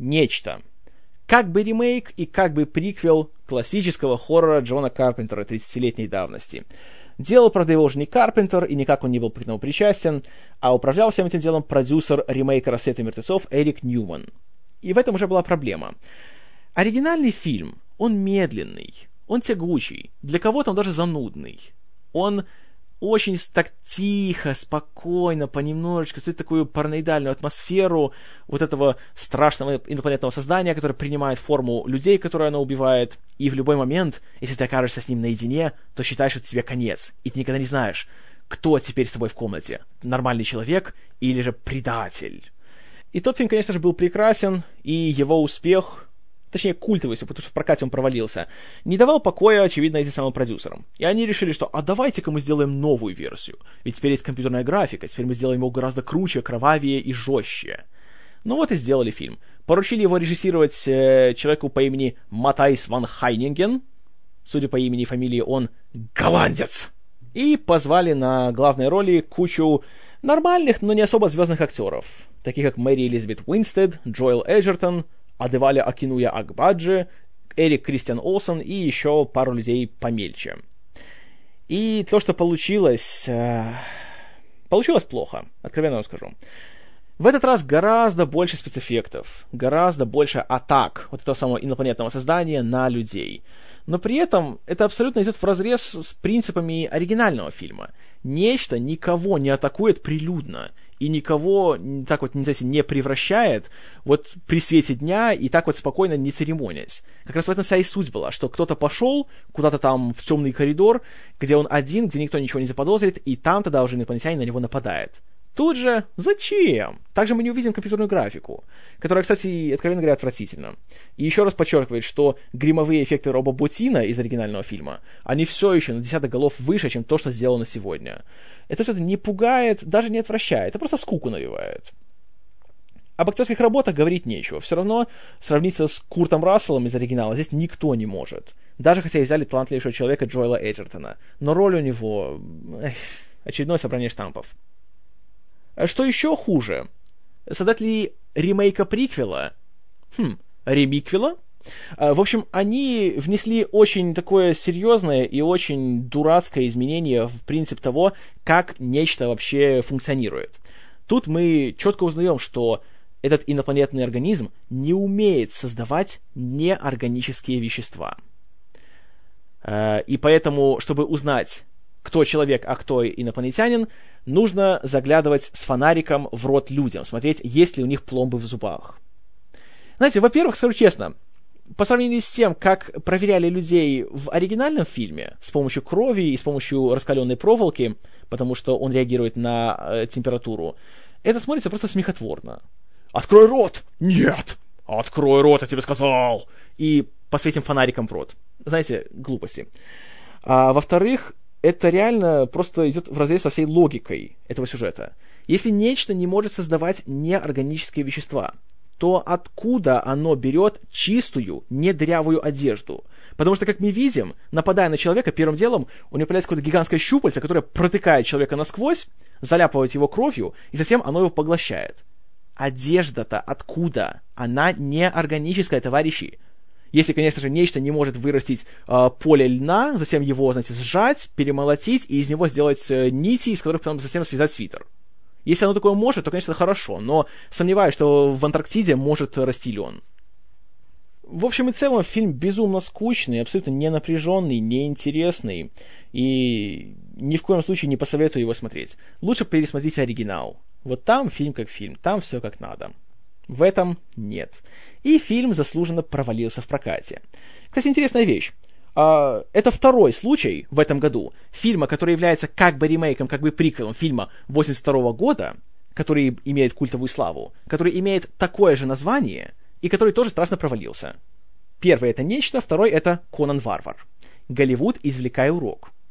Нечто. Как бы ремейк и как бы приквел классического хоррора Джона Карпентера 30-летней давности. Делал, правда, его уже не Карпентер, и никак он не был к этому причастен, а управлял всем этим делом продюсер ремейка «Рассвета мертвецов» Эрик Ньюман. И в этом уже была проблема. Оригинальный фильм, он медленный, он тягучий, для кого-то он даже занудный. Он очень так тихо, спокойно, понемножечку создает такую параноидальную атмосферу вот этого страшного инопланетного создания, которое принимает форму людей, которые оно убивает, и в любой момент, если ты окажешься с ним наедине, то считаешь, что тебе конец, и ты никогда не знаешь, кто теперь с тобой в комнате, нормальный человек или же предатель. И тот фильм, конечно же, был прекрасен, и его успех точнее культовый, потому что в прокате он провалился, не давал покоя, очевидно, этим самым продюсерам. И они решили, что а давайте-ка мы сделаем новую версию. Ведь теперь есть компьютерная графика, теперь мы сделаем его гораздо круче, кровавее и жестче. Ну вот и сделали фильм. Поручили его режиссировать э, человеку по имени Матайс ван Хайнинген. Судя по имени и фамилии, он голландец. И позвали на главной роли кучу нормальных, но не особо звездных актеров, таких как Мэри Элизабет Уинстед, Джоэл Эджертон, Адевале Акиннуойе-Агбадже, Эрик Кристиан Олсон и еще пару людей помельче. И то, что получилось... Э, получилось плохо, откровенно вам скажу. В этот раз гораздо больше спецэффектов, гораздо больше атак вот этого самого инопланетного создания на людей. Но при этом это абсолютно идет в разрез с принципами оригинального фильма. Нечто никого не атакует прилюдно и никого так вот, не знаете, не превращает вот при свете дня и так вот спокойно не церемонясь. Как раз в этом вся и суть была, что кто-то пошел куда-то там в темный коридор, где он один, где никто ничего не заподозрит, и там тогда уже инопланетянин на него нападает. Тут же зачем? Также мы не увидим компьютерную графику, которая, кстати, откровенно говоря, отвратительна. И еще раз подчеркивает, что гримовые эффекты Роба Ботина из оригинального фильма, они все еще на десяток голов выше, чем то, что сделано сегодня. Это что-то не пугает, даже не отвращает, это просто скуку навевает. Об актерских работах говорить нечего. Все равно сравниться с Куртом Расселом из оригинала здесь никто не может. Даже хотя и взяли талантливейшего человека Джоэла Эджертона. Но роль у него... Эх, очередное собрание штампов. А что еще хуже? Создатели ремейка-приквела, хм, ремиквела, а, в общем, они внесли очень такое серьезное и очень дурацкое изменение в принцип того, как нечто вообще функционирует. Тут мы четко узнаем, что этот инопланетный организм не умеет создавать неорганические вещества. А, и поэтому, чтобы узнать, кто человек, а кто инопланетянин, нужно заглядывать с фонариком в рот людям, смотреть, есть ли у них пломбы в зубах. Знаете, во-первых, скажу честно, по сравнению с тем, как проверяли людей в оригинальном фильме с помощью крови и с помощью раскаленной проволоки, потому что он реагирует на э, температуру, это смотрится просто смехотворно. «Открой рот!» «Нет!» «Открой рот, я тебе сказал!» И посветим фонариком в рот. Знаете, глупости. А, во-вторых, это реально просто идет в разрез со всей логикой этого сюжета. Если нечто не может создавать неорганические вещества, то откуда оно берет чистую, недрявую одежду? Потому что, как мы видим, нападая на человека, первым делом у него появляется какое-то гигантское щупальце, которое протыкает человека насквозь, заляпывает его кровью, и затем оно его поглощает. Одежда-то откуда? Она неорганическая, товарищи. Если, конечно же, нечто не может вырастить э, поле льна, затем его, знаете, сжать, перемолотить и из него сделать э, нити, из которых потом затем связать свитер. Если оно такое может, то, конечно, хорошо, но сомневаюсь, что в Антарктиде может расти лен. В общем и целом, фильм безумно скучный, абсолютно не напряженный, неинтересный, и ни в коем случае не посоветую его смотреть. Лучше пересмотрите оригинал. Вот там фильм как фильм, там все как надо. В этом нет. И фильм заслуженно провалился в прокате. Кстати, интересная вещь. Uh, это второй случай в этом году фильма, который является как бы ремейком, как бы приквелом фильма 82 года, который имеет культовую славу, который имеет такое же название и который тоже страшно провалился. Первый это нечто, второй это Конан Варвар. Голливуд, извлекая урок.